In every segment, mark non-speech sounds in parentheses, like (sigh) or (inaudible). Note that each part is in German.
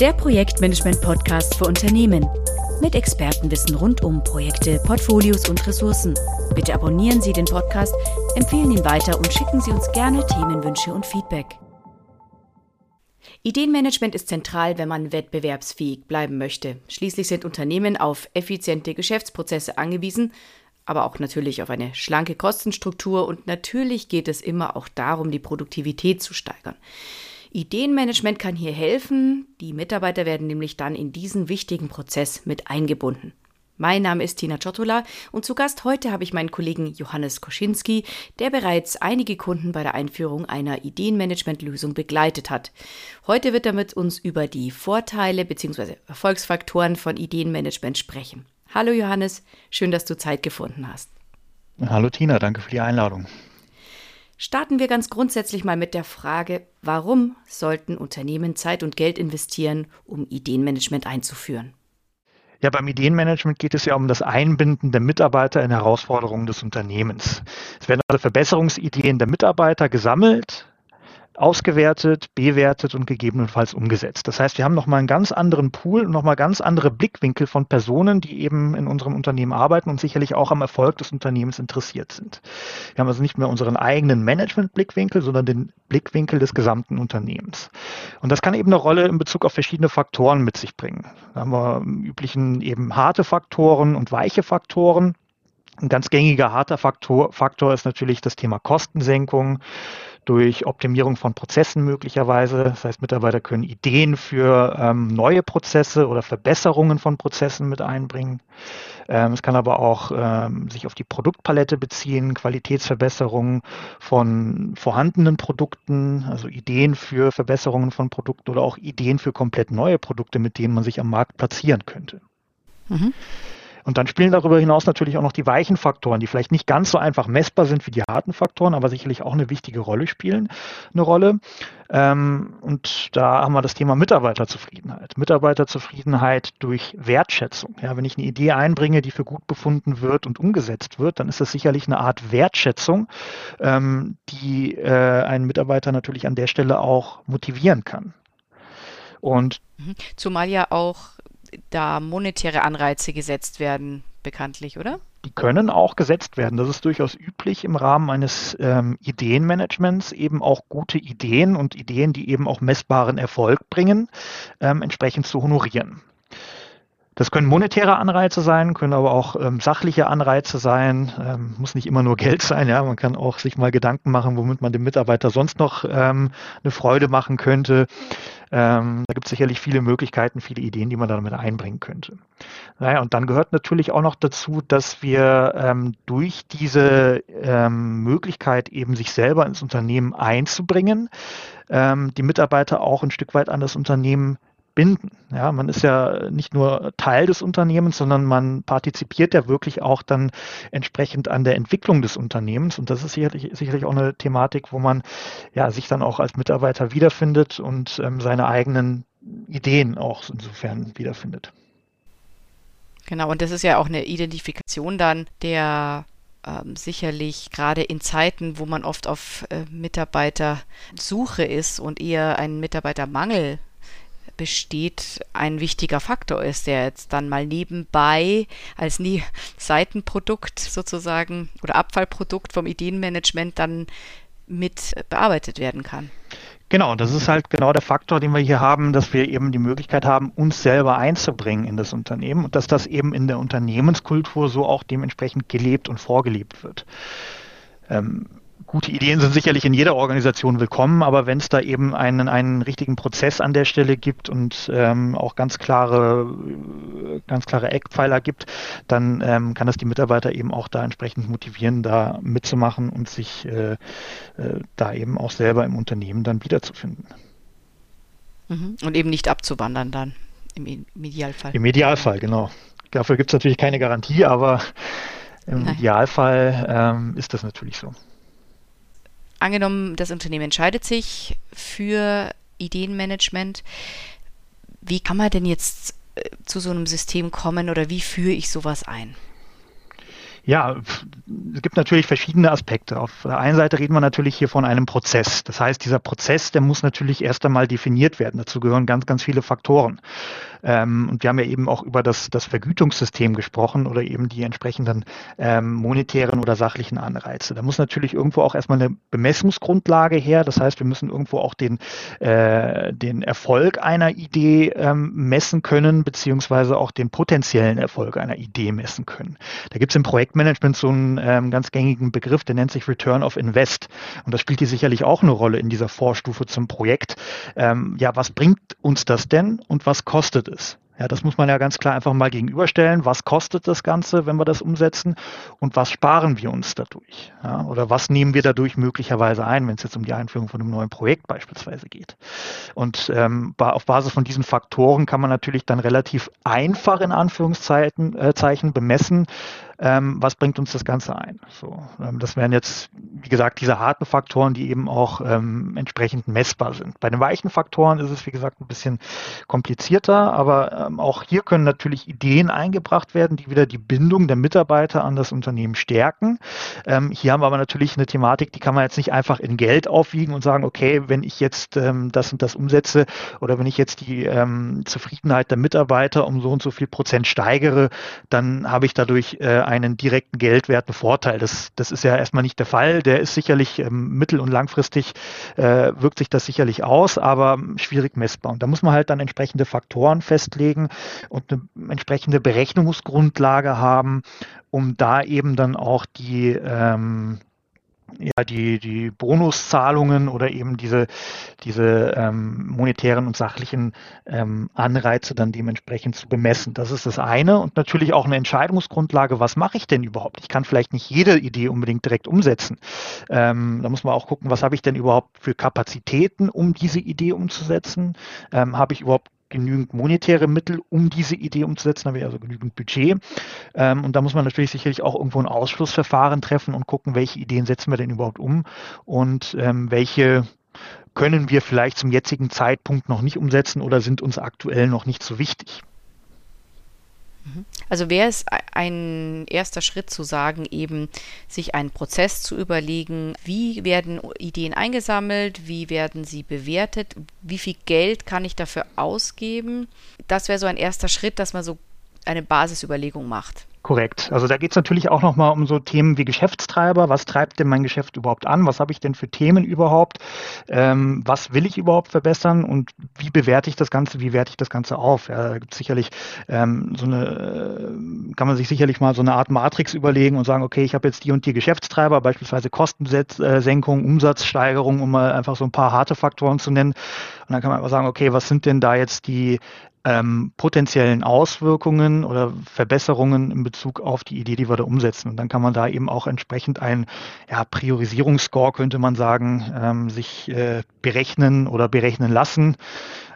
Der Projektmanagement-Podcast für Unternehmen. Mit Expertenwissen rund um Projekte, Portfolios und Ressourcen. Bitte abonnieren Sie den Podcast, empfehlen ihn weiter und schicken Sie uns gerne Themenwünsche und Feedback. Ideenmanagement ist zentral, wenn man wettbewerbsfähig bleiben möchte. Schließlich sind Unternehmen auf effiziente Geschäftsprozesse angewiesen, aber auch natürlich auf eine schlanke Kostenstruktur und natürlich geht es immer auch darum, die Produktivität zu steigern. Ideenmanagement kann hier helfen. Die Mitarbeiter werden nämlich dann in diesen wichtigen Prozess mit eingebunden. Mein Name ist Tina Ciotola und zu Gast heute habe ich meinen Kollegen Johannes Koschinski, der bereits einige Kunden bei der Einführung einer Ideenmanagement-Lösung begleitet hat. Heute wird er mit uns über die Vorteile bzw. Erfolgsfaktoren von Ideenmanagement sprechen. Hallo Johannes, schön, dass du Zeit gefunden hast. Hallo Tina, danke für die Einladung. Starten wir ganz grundsätzlich mal mit der Frage, warum sollten Unternehmen Zeit und Geld investieren, um Ideenmanagement einzuführen? Ja, beim Ideenmanagement geht es ja um das Einbinden der Mitarbeiter in Herausforderungen des Unternehmens. Es werden also Verbesserungsideen der Mitarbeiter gesammelt, ausgewertet, bewertet und gegebenenfalls umgesetzt. Das heißt, wir haben nochmal einen ganz anderen Pool und nochmal ganz andere Blickwinkel von Personen, die eben in unserem Unternehmen arbeiten und sicherlich auch am Erfolg des Unternehmens interessiert sind. Wir haben also nicht mehr unseren eigenen Management-Blickwinkel, sondern den Blickwinkel des gesamten Unternehmens. Und das kann eben eine Rolle in Bezug auf verschiedene Faktoren mit sich bringen. Da haben wir im üblichen eben harte Faktoren und weiche Faktoren. Ein ganz gängiger harter Faktor, Faktor ist natürlich das Thema Kostensenkung durch Optimierung von Prozessen möglicherweise. Das heißt, Mitarbeiter können Ideen für ähm, neue Prozesse oder Verbesserungen von Prozessen mit einbringen. Ähm, es kann aber auch ähm, sich auf die Produktpalette beziehen, Qualitätsverbesserungen von vorhandenen Produkten, also Ideen für Verbesserungen von Produkten oder auch Ideen für komplett neue Produkte, mit denen man sich am Markt platzieren könnte. Mhm. Und dann spielen darüber hinaus natürlich auch noch die weichen Faktoren, die vielleicht nicht ganz so einfach messbar sind wie die harten Faktoren, aber sicherlich auch eine wichtige Rolle spielen, eine Rolle. Ähm, und da haben wir das Thema Mitarbeiterzufriedenheit. Mitarbeiterzufriedenheit durch Wertschätzung. Ja, wenn ich eine Idee einbringe, die für gut befunden wird und umgesetzt wird, dann ist das sicherlich eine Art Wertschätzung, ähm, die äh, einen Mitarbeiter natürlich an der Stelle auch motivieren kann. Und mhm. zumal ja auch da monetäre Anreize gesetzt werden, bekanntlich, oder? Die können auch gesetzt werden. Das ist durchaus üblich im Rahmen eines ähm, Ideenmanagements, eben auch gute Ideen und Ideen, die eben auch messbaren Erfolg bringen, ähm, entsprechend zu honorieren. Das können monetäre Anreize sein, können aber auch ähm, sachliche Anreize sein. Ähm, muss nicht immer nur Geld sein. Ja, man kann auch sich mal Gedanken machen, womit man dem Mitarbeiter sonst noch ähm, eine Freude machen könnte. Ähm, da gibt es sicherlich viele Möglichkeiten, viele Ideen, die man damit einbringen könnte. Naja, und dann gehört natürlich auch noch dazu, dass wir ähm, durch diese ähm, Möglichkeit, eben sich selber ins Unternehmen einzubringen, ähm, die Mitarbeiter auch ein Stück weit an das Unternehmen binden. Ja, man ist ja nicht nur Teil des Unternehmens, sondern man partizipiert ja wirklich auch dann entsprechend an der Entwicklung des Unternehmens. Und das ist sicherlich, sicherlich auch eine Thematik, wo man ja sich dann auch als Mitarbeiter wiederfindet und ähm, seine eigenen Ideen auch insofern wiederfindet. Genau, und das ist ja auch eine Identifikation dann der ähm, sicherlich gerade in Zeiten, wo man oft auf äh, Mitarbeitersuche ist und eher einen Mitarbeitermangel besteht, ein wichtiger Faktor ist, der jetzt dann mal nebenbei als nie Seitenprodukt sozusagen oder Abfallprodukt vom Ideenmanagement dann mit bearbeitet werden kann. Genau, das ist halt genau der Faktor, den wir hier haben, dass wir eben die Möglichkeit haben, uns selber einzubringen in das Unternehmen und dass das eben in der Unternehmenskultur so auch dementsprechend gelebt und vorgelebt wird. Ähm, gute Ideen sind sicherlich in jeder Organisation willkommen, aber wenn es da eben einen, einen richtigen Prozess an der Stelle gibt und ähm, auch ganz klare, ganz klare Eckpfeiler gibt, dann ähm, kann das die Mitarbeiter eben auch da entsprechend motivieren, da mitzumachen und sich äh, äh, da eben auch selber im Unternehmen dann wiederzufinden. Mhm. Und eben nicht abzuwandern dann im, Idealfall. Im Idealfall, genau. Dafür gibt es natürlich keine Garantie, aber im Nein. Idealfall ähm, ist das natürlich so angenommen, das Unternehmen entscheidet sich für Ideenmanagement. Wie kann man denn jetzt äh, zu so einem System kommen oder wie führe ich sowas ein? Ja, es gibt natürlich verschiedene Aspekte. Auf der einen Seite reden wir natürlich hier von einem Prozess. Das heißt, dieser Prozess, der muss natürlich erst einmal definiert werden. Dazu gehören ganz, ganz viele Faktoren. Ähm, und wir haben ja eben auch über das, das Vergütungssystem gesprochen oder eben die entsprechenden ähm, monetären oder sachlichen Anreize. Da muss natürlich irgendwo auch erstmal eine Bemessungsgrundlage her. Das heißt, wir müssen irgendwo auch den, äh, den Erfolg einer Idee ähm, messen können, beziehungsweise auch den potenziellen Erfolg einer Idee messen können. Da gibt es im Projektmanagement so einen ähm, ganz gängigen Begriff, der nennt sich Return of Invest. Und das spielt hier sicherlich auch eine Rolle in dieser Vorstufe zum Projekt. Ähm, ja, was bringt uns das denn und was kostet es? Ja, das muss man ja ganz klar einfach mal gegenüberstellen. Was kostet das Ganze, wenn wir das umsetzen? Und was sparen wir uns dadurch? Ja, oder was nehmen wir dadurch möglicherweise ein, wenn es jetzt um die Einführung von einem neuen Projekt beispielsweise geht? Und ähm, auf Basis von diesen Faktoren kann man natürlich dann relativ einfach in Anführungszeichen äh, bemessen, ähm, was bringt uns das Ganze ein? So, ähm, das wären jetzt, wie gesagt, diese harten Faktoren, die eben auch ähm, entsprechend messbar sind. Bei den weichen Faktoren ist es, wie gesagt, ein bisschen komplizierter, aber ähm, auch hier können natürlich Ideen eingebracht werden, die wieder die Bindung der Mitarbeiter an das Unternehmen stärken. Ähm, hier haben wir aber natürlich eine Thematik, die kann man jetzt nicht einfach in Geld aufwiegen und sagen, okay, wenn ich jetzt ähm, das und das umsetze oder wenn ich jetzt die Zufriedenheit der Mitarbeiter um so und so viel Prozent steigere, dann habe ich dadurch äh, einen direkten geldwerten Vorteil. Das, das ist ja erstmal nicht der Fall. Der ist sicherlich ähm, mittel- und langfristig, äh, wirkt sich das sicherlich aus, aber schwierig messbar. Und da muss man halt dann entsprechende Faktoren festlegen und eine entsprechende Berechnungsgrundlage haben, um da eben dann auch die ähm, ja, die, die Bonuszahlungen oder eben diese, diese ähm, monetären und sachlichen ähm, Anreize dann dementsprechend zu bemessen. Das ist das eine und natürlich auch eine Entscheidungsgrundlage, was mache ich denn überhaupt? Ich kann vielleicht nicht jede Idee unbedingt direkt umsetzen. Ähm, da muss man auch gucken, was habe ich denn überhaupt für Kapazitäten, um diese Idee umzusetzen? Ähm, habe ich überhaupt genügend monetäre Mittel, um diese Idee umzusetzen, haben wir also genügend Budget. Ähm, und da muss man natürlich sicherlich auch irgendwo ein Ausschlussverfahren treffen und gucken, welche Ideen setzen wir denn überhaupt um und ähm, welche können wir vielleicht zum jetzigen Zeitpunkt noch nicht umsetzen oder sind uns aktuell noch nicht so wichtig. Also wäre es ein erster Schritt zu sagen, eben sich einen Prozess zu überlegen, wie werden Ideen eingesammelt, wie werden sie bewertet, wie viel Geld kann ich dafür ausgeben. Das wäre so ein erster Schritt, dass man so eine Basisüberlegung macht. Korrekt. Also da geht es natürlich auch nochmal um so Themen wie Geschäftstreiber. Was treibt denn mein Geschäft überhaupt an? Was habe ich denn für Themen überhaupt? Ähm, was will ich überhaupt verbessern? Und wie bewerte ich das Ganze? Wie werte ich das Ganze auf? Ja, da gibt sicherlich ähm, so eine, äh, kann man sich sicherlich mal so eine Art Matrix überlegen und sagen, okay, ich habe jetzt die und die Geschäftstreiber, beispielsweise Kostensenkung, Umsatzsteigerung, um mal einfach so ein paar harte Faktoren zu nennen. Und dann kann man einfach sagen, okay, was sind denn da jetzt die ähm, potenziellen Auswirkungen oder Verbesserungen in Bezug auf die Idee, die wir da umsetzen. Und dann kann man da eben auch entsprechend ein ja, Priorisierungsscore, könnte man sagen, ähm, sich äh, berechnen oder berechnen lassen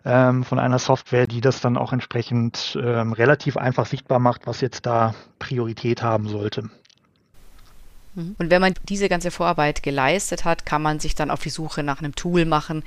ähm, von einer Software, die das dann auch entsprechend ähm, relativ einfach sichtbar macht, was jetzt da Priorität haben sollte. Mhm. Und wenn man diese ganze Vorarbeit geleistet hat, kann man sich dann auf die Suche nach einem Tool machen,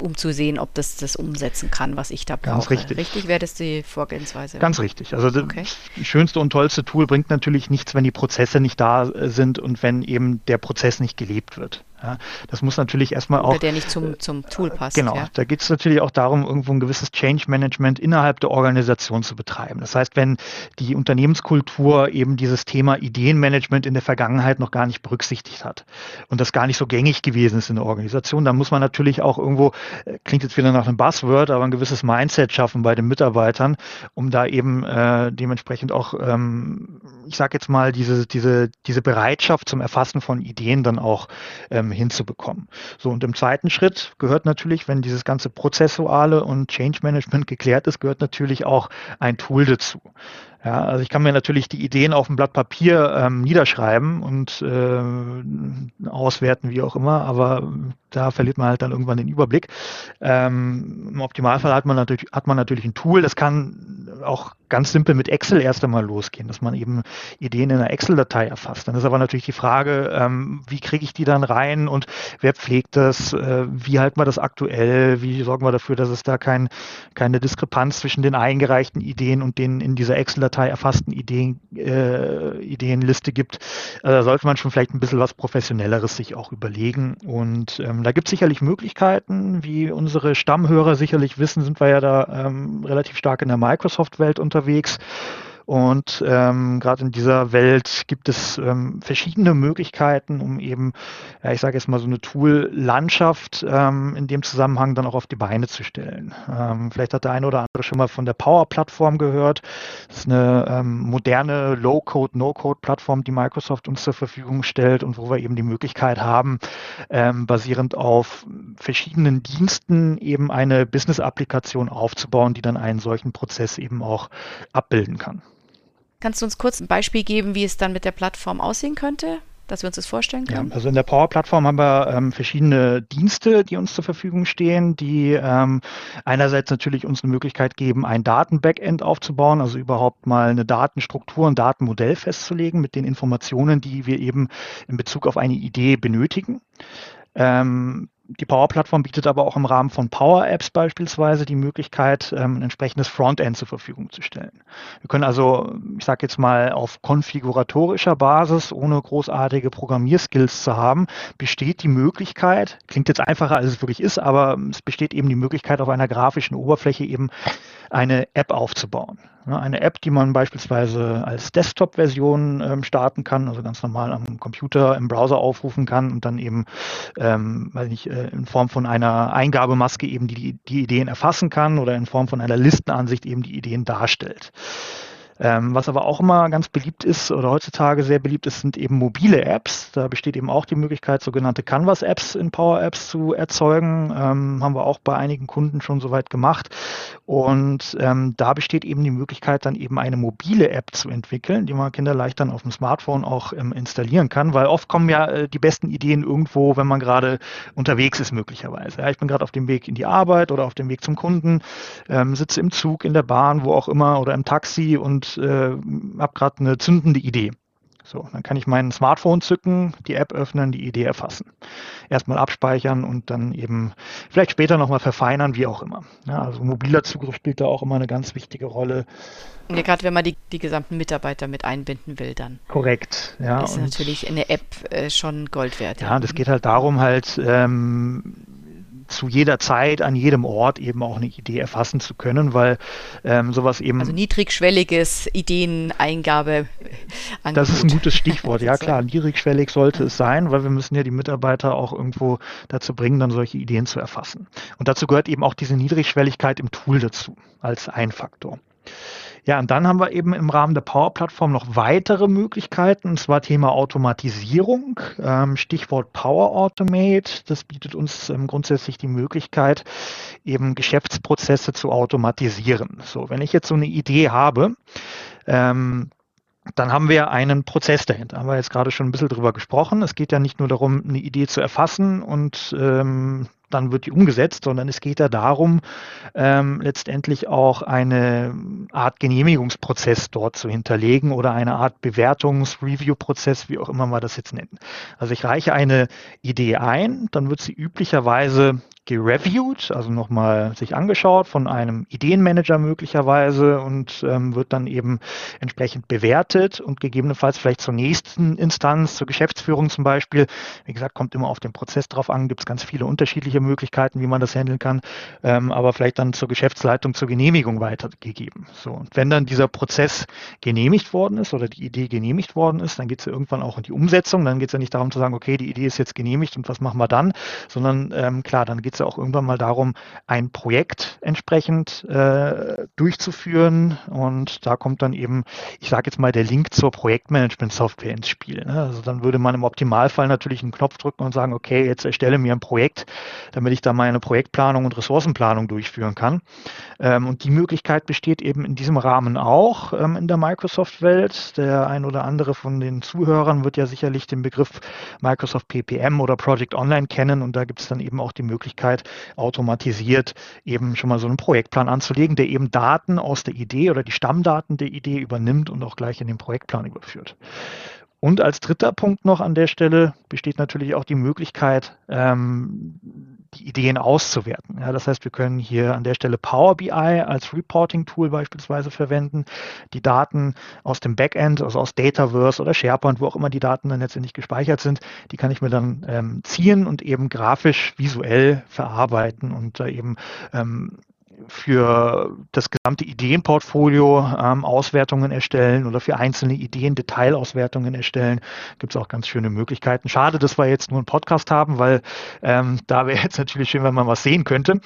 um zu sehen, ob das das umsetzen kann, was ich da brauche. Ganz richtig. Richtig wäre das die Vorgehensweise. Ganz richtig. Also okay. das schönste und tollste Tool bringt natürlich nichts, wenn die Prozesse nicht da sind und wenn eben der Prozess nicht gelebt wird. Ja, das muss natürlich erstmal auch. Oder der nicht zum, zum Tool passt. Genau, ja. da geht es natürlich auch darum, irgendwo ein gewisses Change Management innerhalb der Organisation zu betreiben. Das heißt, wenn die Unternehmenskultur eben dieses Thema Ideenmanagement in der Vergangenheit noch gar nicht berücksichtigt hat und das gar nicht so gängig gewesen ist in der Organisation, dann muss man natürlich auch irgendwo, äh, klingt jetzt wieder nach einem Buzzword, aber ein gewisses Mindset schaffen bei den Mitarbeitern, um da eben äh, dementsprechend auch, ähm, ich sage jetzt mal, diese, diese, diese Bereitschaft zum Erfassen von Ideen dann auch ähm, hinzubekommen. So, und im zweiten Schritt gehört natürlich, wenn dieses ganze Prozessuale und Change Management (laughs) geklärt ist, gehört natürlich auch ein Tool dazu. Ja, also ich kann mir natürlich die Ideen auf dem Blatt Papier ähm, niederschreiben und äh, auswerten, wie auch immer, aber da verliert man halt dann irgendwann den Überblick. Ähm, Im Optimalfall hat man natürlich hat man natürlich ein Tool, das kann auch ganz simpel mit Excel erst einmal losgehen, dass man eben Ideen in einer Excel-Datei erfasst. Dann ist aber natürlich die Frage, ähm, wie kriege ich die dann rein und wer pflegt das, äh, wie halten wir das aktuell, wie sorgen wir dafür, dass es da kein, keine Diskrepanz zwischen den eingereichten Ideen und den in dieser Excel-Datei erfassten Ideen, äh, Ideenliste gibt. Also da sollte man schon vielleicht ein bisschen was Professionelleres sich auch überlegen. Und ähm, da gibt es sicherlich Möglichkeiten, wie unsere Stammhörer sicherlich wissen, sind wir ja da ähm, relativ stark in der Microsoft-Welt unterwegs. unterwegs. Und ähm, gerade in dieser Welt gibt es ähm, verschiedene Möglichkeiten, um eben, ja, ich sage jetzt mal so eine Tool-Landschaft ähm, in dem Zusammenhang dann auch auf die Beine zu stellen. Ähm, vielleicht hat der eine oder andere schon mal von der Power-Plattform gehört. Das ist eine ähm, moderne Low-Code, No-Code-Plattform, die Microsoft uns zur Verfügung stellt und wo wir eben die Möglichkeit haben, ähm, basierend auf verschiedenen Diensten eben eine Business-Applikation aufzubauen, die dann einen solchen Prozess eben auch abbilden kann. Kannst du uns kurz ein Beispiel geben, wie es dann mit der Plattform aussehen könnte? dass wir uns das vorstellen können? Ja, also in der Power-Plattform haben wir ähm, verschiedene Dienste, die uns zur Verfügung stehen, die ähm, einerseits natürlich uns eine Möglichkeit geben, ein Daten-Backend aufzubauen, also überhaupt mal eine Datenstruktur, ein Datenmodell festzulegen mit den Informationen, die wir eben in Bezug auf eine Idee benötigen. Ähm, die Power-Plattform bietet aber auch im Rahmen von Power-Apps beispielsweise die Möglichkeit, ähm, ein entsprechendes Frontend zur Verfügung zu stellen. Wir können also, ich sage jetzt mal, auf konfiguratorischer Basis, ohne großartige Programmierskills zu haben, besteht die Möglichkeit, klingt jetzt einfacher, als es wirklich ist, aber es besteht eben die Möglichkeit, auf einer grafischen Oberfläche eben eine App aufzubauen. Eine App, die man beispielsweise als Desktop-Version ähm, starten kann, also ganz normal am Computer im Browser aufrufen kann und dann eben, ähm, weiß nicht, äh, in Form von einer Eingabemaske eben die, die Ideen erfassen kann oder in Form von einer Listenansicht eben die Ideen darstellt. Ähm, was aber auch immer ganz beliebt ist oder heutzutage sehr beliebt ist, sind eben mobile Apps. Da besteht eben auch die Möglichkeit, sogenannte Canvas-Apps in Power Apps zu erzeugen. Ähm, haben wir auch bei einigen Kunden schon soweit gemacht. Und ähm, da besteht eben die Möglichkeit, dann eben eine mobile App zu entwickeln, die man kinderleicht dann auf dem Smartphone auch ähm, installieren kann, weil oft kommen ja äh, die besten Ideen irgendwo, wenn man gerade unterwegs ist, möglicherweise. Ja, ich bin gerade auf dem Weg in die Arbeit oder auf dem Weg zum Kunden, ähm, sitze im Zug, in der Bahn, wo auch immer oder im Taxi und und äh, habe gerade eine zündende Idee. So, dann kann ich mein Smartphone zücken, die App öffnen, die Idee erfassen. Erstmal abspeichern und dann eben vielleicht später nochmal verfeinern, wie auch immer. Ja, also mobiler Zugriff spielt da auch immer eine ganz wichtige Rolle. Ja, gerade wenn man die, die gesamten Mitarbeiter mit einbinden will, dann. Korrekt, ja. Ist natürlich eine App äh, schon Gold wert. Ja, ja, das geht halt darum, halt ähm, zu jeder Zeit, an jedem Ort eben auch eine Idee erfassen zu können, weil ähm, sowas eben. Also niedrigschwelliges Ideeneingabe. Das ist ein gutes Stichwort, ja (laughs) klar, niedrigschwellig sollte es sein, weil wir müssen ja die Mitarbeiter auch irgendwo dazu bringen, dann solche Ideen zu erfassen. Und dazu gehört eben auch diese Niedrigschwelligkeit im Tool dazu, als ein Faktor. Ja, und dann haben wir eben im Rahmen der Power-Plattform noch weitere Möglichkeiten, und zwar Thema Automatisierung, ähm, Stichwort Power Automate. Das bietet uns ähm, grundsätzlich die Möglichkeit, eben Geschäftsprozesse zu automatisieren. So, wenn ich jetzt so eine Idee habe, ähm, dann haben wir einen Prozess dahinter. Haben wir jetzt gerade schon ein bisschen drüber gesprochen. Es geht ja nicht nur darum, eine Idee zu erfassen und ähm, dann wird die umgesetzt, sondern es geht ja darum, ähm, letztendlich auch eine Art Genehmigungsprozess dort zu hinterlegen oder eine Art Bewertungs-Review-Prozess, wie auch immer man das jetzt nennt. Also ich reiche eine Idee ein, dann wird sie üblicherweise gereviewt, also nochmal sich angeschaut von einem Ideenmanager möglicherweise und ähm, wird dann eben entsprechend bewertet und gegebenenfalls vielleicht zur nächsten Instanz, zur Geschäftsführung zum Beispiel. Wie gesagt, kommt immer auf den Prozess drauf an, gibt es ganz viele unterschiedliche Möglichkeiten, wie man das handeln kann, ähm, aber vielleicht dann zur Geschäftsleitung zur Genehmigung weitergegeben. So, und wenn dann dieser Prozess genehmigt worden ist oder die Idee genehmigt worden ist, dann geht es ja irgendwann auch in die Umsetzung. Dann geht es ja nicht darum zu sagen, okay, die Idee ist jetzt genehmigt und was machen wir dann, sondern ähm, klar, dann geht es ja auch irgendwann mal darum, ein Projekt entsprechend äh, durchzuführen. Und da kommt dann eben, ich sage jetzt mal, der Link zur Projektmanagement-Software ins Spiel. Ne? Also dann würde man im Optimalfall natürlich einen Knopf drücken und sagen, okay, jetzt erstelle mir ein Projekt. Damit ich da meine Projektplanung und Ressourcenplanung durchführen kann. Ähm, und die Möglichkeit besteht eben in diesem Rahmen auch ähm, in der Microsoft-Welt. Der ein oder andere von den Zuhörern wird ja sicherlich den Begriff Microsoft PPM oder Project Online kennen. Und da gibt es dann eben auch die Möglichkeit, automatisiert eben schon mal so einen Projektplan anzulegen, der eben Daten aus der Idee oder die Stammdaten der Idee übernimmt und auch gleich in den Projektplan überführt. Und als dritter Punkt noch an der Stelle besteht natürlich auch die Möglichkeit, ähm, die Ideen auszuwerten. Ja, das heißt, wir können hier an der Stelle Power BI als Reporting-Tool beispielsweise verwenden, die Daten aus dem Backend, also aus Dataverse oder SharePoint, wo auch immer die Daten dann letztendlich gespeichert sind, die kann ich mir dann ähm, ziehen und eben grafisch, visuell verarbeiten und da eben ähm, für das gesamte Ideenportfolio ähm, Auswertungen erstellen oder für einzelne Ideen Detailauswertungen erstellen. Gibt es auch ganz schöne Möglichkeiten. Schade, dass wir jetzt nur einen Podcast haben, weil ähm, da wäre jetzt natürlich schön, wenn man was sehen könnte.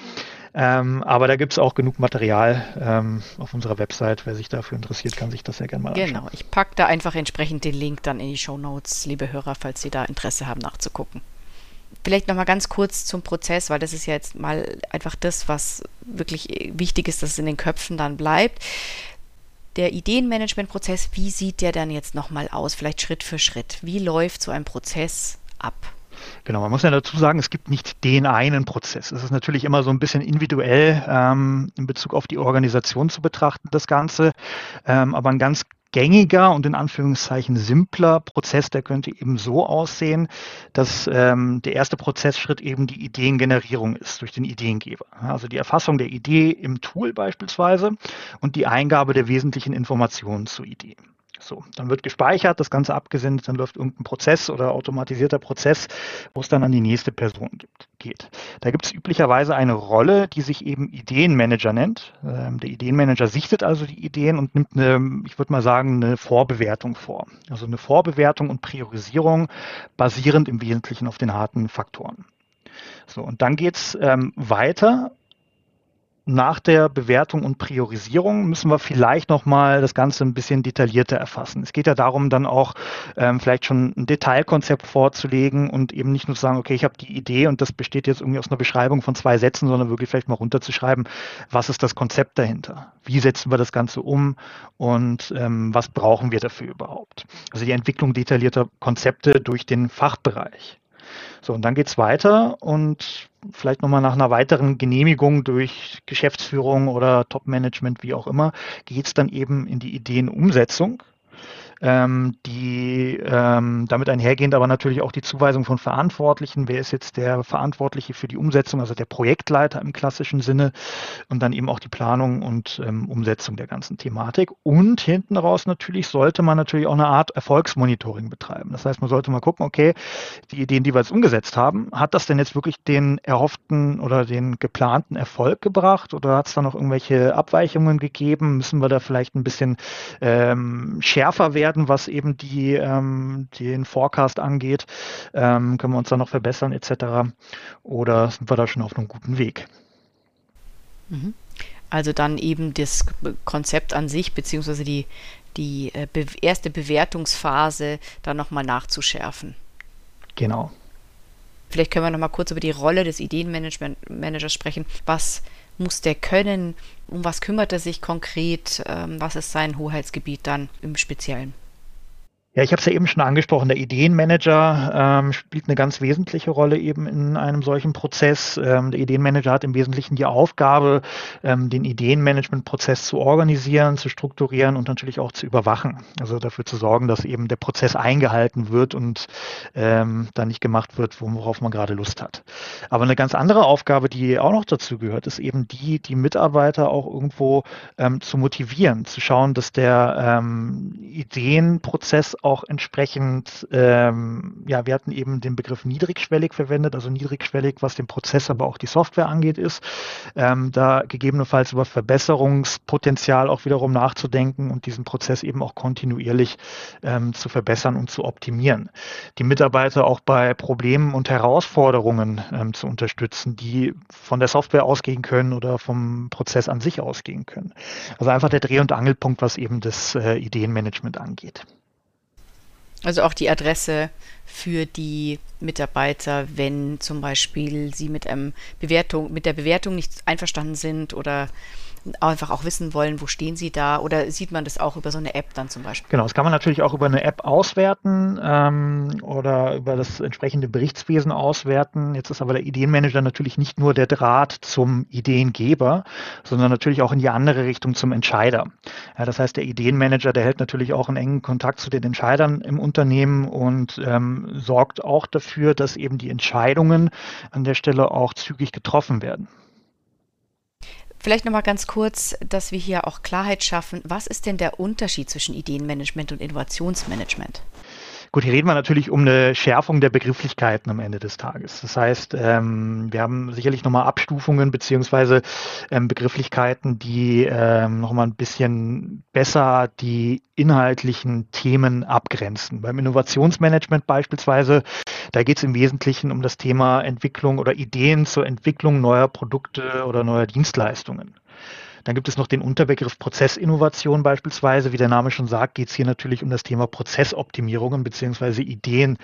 Ähm, aber da gibt es auch genug Material ähm, auf unserer Website. Wer sich dafür interessiert, kann sich das sehr gerne mal anschauen. Genau, ich packe da einfach entsprechend den Link dann in die Show Notes, liebe Hörer, falls Sie da Interesse haben nachzugucken. Vielleicht noch mal ganz kurz zum Prozess, weil das ist ja jetzt mal einfach das, was wirklich wichtig ist, dass es in den Köpfen dann bleibt. Der Ideenmanagementprozess, wie sieht der dann jetzt noch mal aus? Vielleicht Schritt für Schritt. Wie läuft so ein Prozess ab? Genau, man muss ja dazu sagen, es gibt nicht den einen Prozess. Es ist natürlich immer so ein bisschen individuell ähm, in Bezug auf die Organisation zu betrachten, das Ganze. Ähm, aber ein ganz gängiger und in Anführungszeichen simpler Prozess, der könnte eben so aussehen, dass ähm, der erste Prozessschritt eben die Ideengenerierung ist durch den Ideengeber. Also die Erfassung der Idee im Tool beispielsweise und die Eingabe der wesentlichen Informationen zur Idee. So, dann wird gespeichert, das Ganze abgesendet, dann läuft irgendein Prozess oder automatisierter Prozess, wo es dann an die nächste Person gibt, geht. Da gibt es üblicherweise eine Rolle, die sich eben Ideenmanager nennt. Ähm, der Ideenmanager sichtet also die Ideen und nimmt eine, ich würde mal sagen, eine Vorbewertung vor. Also eine Vorbewertung und Priorisierung basierend im Wesentlichen auf den harten Faktoren. So, und dann geht es ähm, weiter nach der Bewertung und Priorisierung müssen wir vielleicht nochmal das Ganze ein bisschen detaillierter erfassen. Es geht ja darum, dann auch ähm, vielleicht schon ein Detailkonzept vorzulegen und eben nicht nur zu sagen, okay, ich habe die Idee und das besteht jetzt irgendwie aus einer Beschreibung von zwei Sätzen, sondern wirklich vielleicht mal runterzuschreiben, was ist das Konzept dahinter? Wie setzen wir das Ganze um und ähm, was brauchen wir dafür überhaupt? Also die Entwicklung detaillierter Konzepte durch den Fachbereich. So, und dann geht es weiter und vielleicht nochmal nach einer weiteren Genehmigung durch Geschäftsführung oder Top-Management, wie auch immer, geht es dann eben in die Ideenumsetzung ähm, die ähm, damit einhergehend aber natürlich auch die Zuweisung von Verantwortlichen. Wer ist jetzt der Verantwortliche für die Umsetzung, also der Projektleiter im klassischen Sinne und dann eben auch die Planung und ähm, Umsetzung der ganzen Thematik. Und hinten raus natürlich sollte man natürlich auch eine Art Erfolgsmonitoring betreiben. Das heißt, man sollte mal gucken, okay, die Ideen, die wir jetzt umgesetzt haben, hat das denn jetzt wirklich den erhofften oder den geplanten Erfolg gebracht oder hat es da noch irgendwelche Abweichungen gegeben? Müssen wir da vielleicht ein bisschen ähm, schärfer werden? Werden, was eben die, ähm, den Forecast angeht. Ähm, können wir uns da noch verbessern etc. Oder sind wir da schon auf einem guten Weg? Mhm. Also dann eben das Konzept an sich, beziehungsweise die, die äh, erste Bewertungsphase dann nochmal nachzuschärfen. Genau. Vielleicht können wir nochmal kurz über die Rolle des Ideenmanagers sprechen. Was muss der können? Um was kümmert er sich konkret? Ähm, was ist sein Hoheitsgebiet dann im Speziellen? Ja, ich habe es ja eben schon angesprochen, der Ideenmanager ähm, spielt eine ganz wesentliche Rolle eben in einem solchen Prozess. Ähm, der Ideenmanager hat im Wesentlichen die Aufgabe, ähm, den Ideenmanagementprozess zu organisieren, zu strukturieren und natürlich auch zu überwachen. Also dafür zu sorgen, dass eben der Prozess eingehalten wird und ähm, da nicht gemacht wird, worauf man gerade Lust hat. Aber eine ganz andere Aufgabe, die auch noch dazu gehört, ist eben die, die Mitarbeiter auch irgendwo ähm, zu motivieren, zu schauen, dass der ähm, Ideenprozess auch entsprechend, ähm, ja, wir hatten eben den Begriff niedrigschwellig verwendet, also niedrigschwellig, was den Prozess, aber auch die Software angeht, ist, ähm, da gegebenenfalls über Verbesserungspotenzial auch wiederum nachzudenken und diesen Prozess eben auch kontinuierlich ähm, zu verbessern und zu optimieren. Die Mitarbeiter auch bei Problemen und Herausforderungen ähm, zu unterstützen, die von der Software ausgehen können oder vom Prozess an sich ausgehen können. Also einfach der Dreh- und Angelpunkt, was eben das äh, Ideenmanagement angeht. Also auch die Adresse für die Mitarbeiter, wenn zum Beispiel sie mit einem Bewertung, mit der Bewertung nicht einverstanden sind oder einfach auch wissen wollen, wo stehen sie da oder sieht man das auch über so eine App dann zum Beispiel? Genau, das kann man natürlich auch über eine App auswerten ähm, oder über das entsprechende Berichtswesen auswerten. Jetzt ist aber der Ideenmanager natürlich nicht nur der Draht zum Ideengeber, sondern natürlich auch in die andere Richtung zum Entscheider. Ja, das heißt, der Ideenmanager, der hält natürlich auch einen engen Kontakt zu den Entscheidern im Unternehmen und ähm, sorgt auch dafür, dass eben die Entscheidungen an der Stelle auch zügig getroffen werden. Vielleicht nochmal ganz kurz, dass wir hier auch Klarheit schaffen. Was ist denn der Unterschied zwischen Ideenmanagement und Innovationsmanagement? Gut, hier reden wir natürlich um eine Schärfung der Begrifflichkeiten am Ende des Tages. Das heißt, ähm, wir haben sicherlich nochmal Abstufungen beziehungsweise ähm, Begrifflichkeiten, die ähm, nochmal ein bisschen besser die inhaltlichen Themen abgrenzen. Beim Innovationsmanagement beispielsweise, da geht es im Wesentlichen um das Thema Entwicklung oder Ideen zur Entwicklung neuer Produkte oder neuer Dienstleistungen. Dann gibt es noch den Unterbegriff Prozessinnovation beispielsweise. Wie der Name schon sagt, geht es hier natürlich um das Thema Prozessoptimierungen beziehungsweise Ideen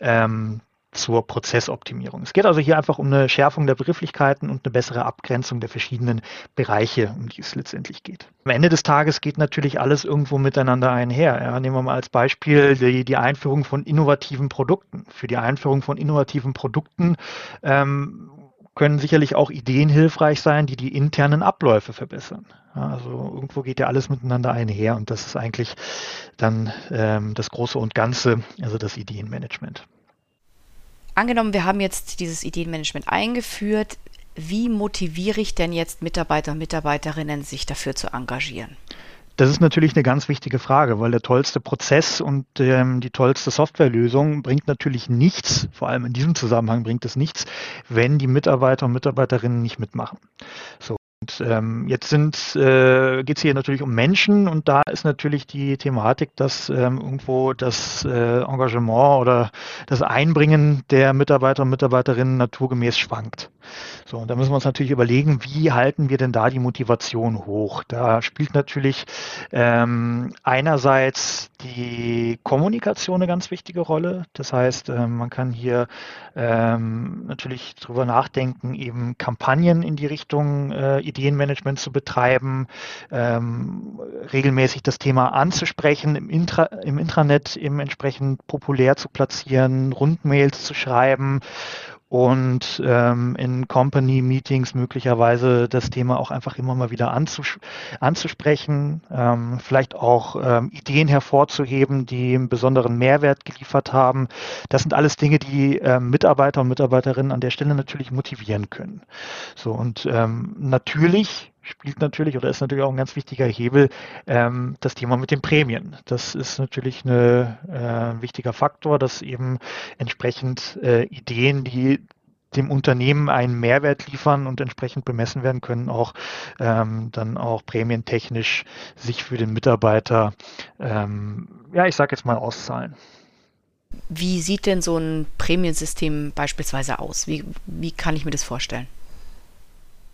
ähm, zur Prozessoptimierung. Es geht also hier einfach um eine Schärfung der Begrifflichkeiten und eine bessere Abgrenzung der verschiedenen Bereiche, um die es letztendlich geht. Am Ende des Tages geht natürlich alles irgendwo miteinander einher. Ja, nehmen wir mal als Beispiel die, die, Einführung von innovativen Produkten. Für die Einführung von innovativen Produkten ähm, können sicherlich auch Ideen hilfreich sein, die die internen Abläufe verbessern. Also irgendwo geht ja alles miteinander einher und das ist eigentlich dann ähm, das Große und Ganze, also das Ideenmanagement. Angenommen, wir haben jetzt dieses Ideenmanagement eingeführt. Wie motiviere ich denn jetzt Mitarbeiter und Mitarbeiterinnen, sich dafür zu engagieren? Das ist natürlich eine ganz wichtige Frage, weil der tollste Prozess und ähm, die tollste Softwarelösung bringt natürlich nichts, vor allem in diesem Zusammenhang bringt es nichts, wenn die Mitarbeiter und Mitarbeiterinnen nicht mitmachen. So. Und ähm, jetzt äh, geht es hier natürlich um Menschen und da ist natürlich die Thematik, dass ähm, irgendwo das äh, Engagement oder das Einbringen der Mitarbeiter und Mitarbeiterinnen naturgemäß schwankt. So, und da müssen wir uns natürlich überlegen, wie halten wir denn da die Motivation hoch? Da spielt natürlich ähm, einerseits die Kommunikation eine ganz wichtige Rolle. Das heißt, ähm, man kann hier ähm, natürlich drüber nachdenken, eben Kampagnen in die Richtung äh, Ideenmanagement zu betreiben, ähm, regelmäßig das Thema anzusprechen, im, Intra im Intranet eben entsprechend populär zu platzieren, Rundmails zu schreiben und ähm, in Company-Meetings möglicherweise das Thema auch einfach immer mal wieder anzus anzusprechen, ähm, vielleicht auch ähm, Ideen hervorzuheben, die einen besonderen Mehrwert geliefert haben. Das sind alles Dinge, die ähm, Mitarbeiter und Mitarbeiterinnen an der Stelle natürlich motivieren können. So und ähm, natürlich spielt natürlich oder ist natürlich auch ein ganz wichtiger Hebel ähm, das Thema mit den Prämien. Das ist natürlich ein äh, wichtiger Faktor, dass eben entsprechend äh, Ideen, die dem Unternehmen einen Mehrwert liefern und entsprechend bemessen werden können, auch ähm, dann auch prämientechnisch sich für den Mitarbeiter, ähm, ja, ich sage jetzt mal, auszahlen. Wie sieht denn so ein Prämiensystem beispielsweise aus? Wie, wie kann ich mir das vorstellen?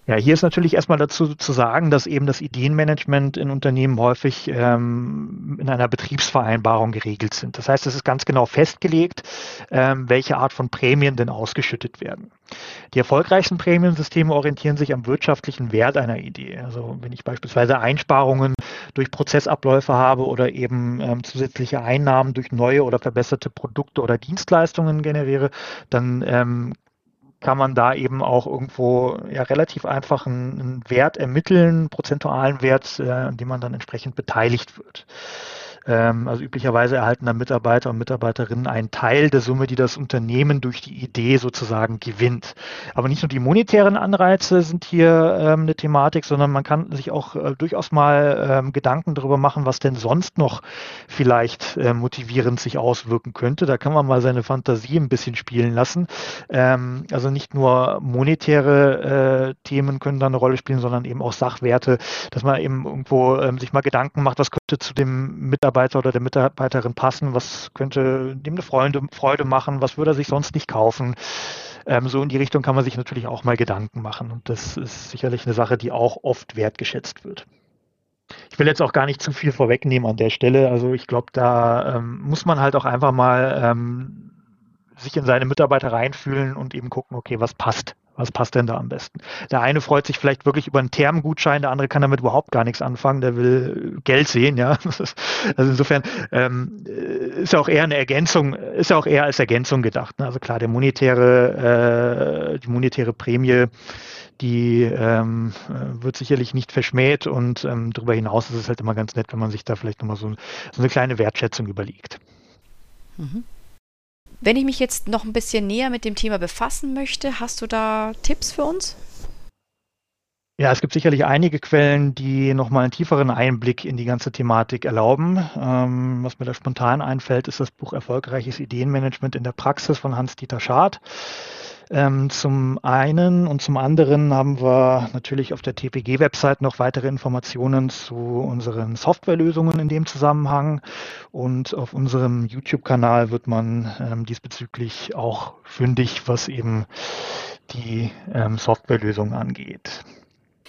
Ja, hier ist natürlich erstmal dazu zu sagen, dass eben das Ideenmanagement in Unternehmen häufig ähm, in einer Betriebsvereinbarung geregelt sind. Das heißt, es ist ganz genau festgelegt, ähm, welche Art von Prämien denn ausgeschüttet werden. Die erfolgreichsten Prämiensysteme orientieren sich am wirtschaftlichen Wert einer Idee. Also wenn ich beispielsweise Einsparungen durch Prozessabläufe habe oder eben ähm, zusätzliche Einnahmen durch neue oder verbesserte Produkte oder Dienstleistungen generiere, dann ähm, kann man da eben auch irgendwo ja relativ einfach einen, Wert ermitteln, prozentualen Wert, äh, an dem man dann entsprechend beteiligt wird. Ähm, also üblicherweise erhalten dann Mitarbeiter und Mitarbeiterinnen einen Teil der Summe, die das Unternehmen durch die Idee sozusagen gewinnt. Aber nicht nur die monetären Anreize sind hier ähm, eine Thematik, sondern man kann sich auch äh, durchaus mal ähm, Gedanken darüber machen, was denn sonst noch vielleicht äh, motivierend sich auswirken könnte. Da kann man mal seine Fantasie ein bisschen spielen lassen. Also nicht nur monetäre äh, Themen können da eine Rolle spielen, sondern eben auch Sachwerte, dass man eben irgendwo sich mal Gedanken macht, was könnte zu dem Mitarbeiter Mitarbeiter oder der Mitarbeiterin passen, was könnte dem eine Freude, Freude machen, was würde er sich sonst nicht kaufen. Ähm, so in die Richtung kann man sich natürlich auch mal Gedanken machen und das ist sicherlich eine Sache, die auch oft wertgeschätzt wird. ich will jetzt auch gar nicht zu viel vorwegnehmen an der Stelle. Also ich glaube, da ähm, muss man halt auch einfach mal ähm, sich in seine Mitarbeiter reinfühlen und eben gucken, okay, was passt. Was passt denn da am besten? Der eine freut sich vielleicht wirklich über einen Termgutschein, der andere kann damit überhaupt gar nichts anfangen, der will Geld sehen, ja. (laughs) Also insofern ähm, ist ja auch eher eine Ergänzung, ist ja auch eher als Ergänzung gedacht. Ne? Also klar, der monetäre, äh, die monetäre Prämie, die ähm, wird sicherlich nicht verschmäht und ähm, darüber hinaus ist es halt immer ganz nett, wenn man sich da vielleicht nochmal so, so eine kleine Wertschätzung überlegt. Mhm. Wenn ich mich jetzt noch ein bisschen näher mit dem Thema befassen möchte, hast du da Tipps für uns? Ja, es gibt sicherlich einige Quellen, die nochmal einen tieferen Einblick in die ganze Thematik erlauben. Ähm, was mir da spontan einfällt, ist das Buch Erfolgreiches Ideenmanagement in der Praxis von Hans-Dieter Schad. Ähm, zum einen und zum anderen haben wir natürlich auf der TPG-Website noch weitere Informationen zu unseren Softwarelösungen in dem Zusammenhang. Und auf unserem YouTube-Kanal wird man ähm, diesbezüglich auch fündig, was eben die ähm, Softwarelösung angeht.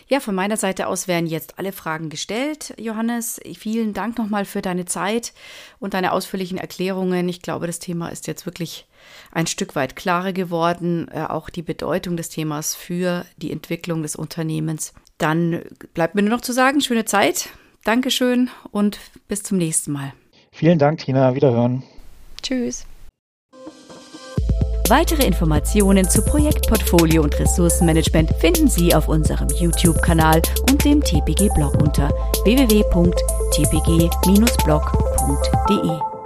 Ja, von meiner Seite aus werden jetzt alle Fragen gestellt. Johannes, vielen Dank nochmal für deine Zeit und deine ausführlichen Erklärungen. Ich glaube, das Thema ist jetzt wirklich ein Stück weit klarer geworden, äh, auch die Bedeutung des Themas für die Entwicklung des Unternehmens. Dann bleibt mir nur noch zu sagen, schöne Zeit, Dankeschön und bis zum nächsten Mal. Vielen Dank, Tina. Wiederhören. Tschüss. Weitere Informationen zu Projektportfolio und Ressourcenmanagement finden Sie auf unserem YouTube-Kanal und dem TPG-Blog unter www.tpg-blog.de.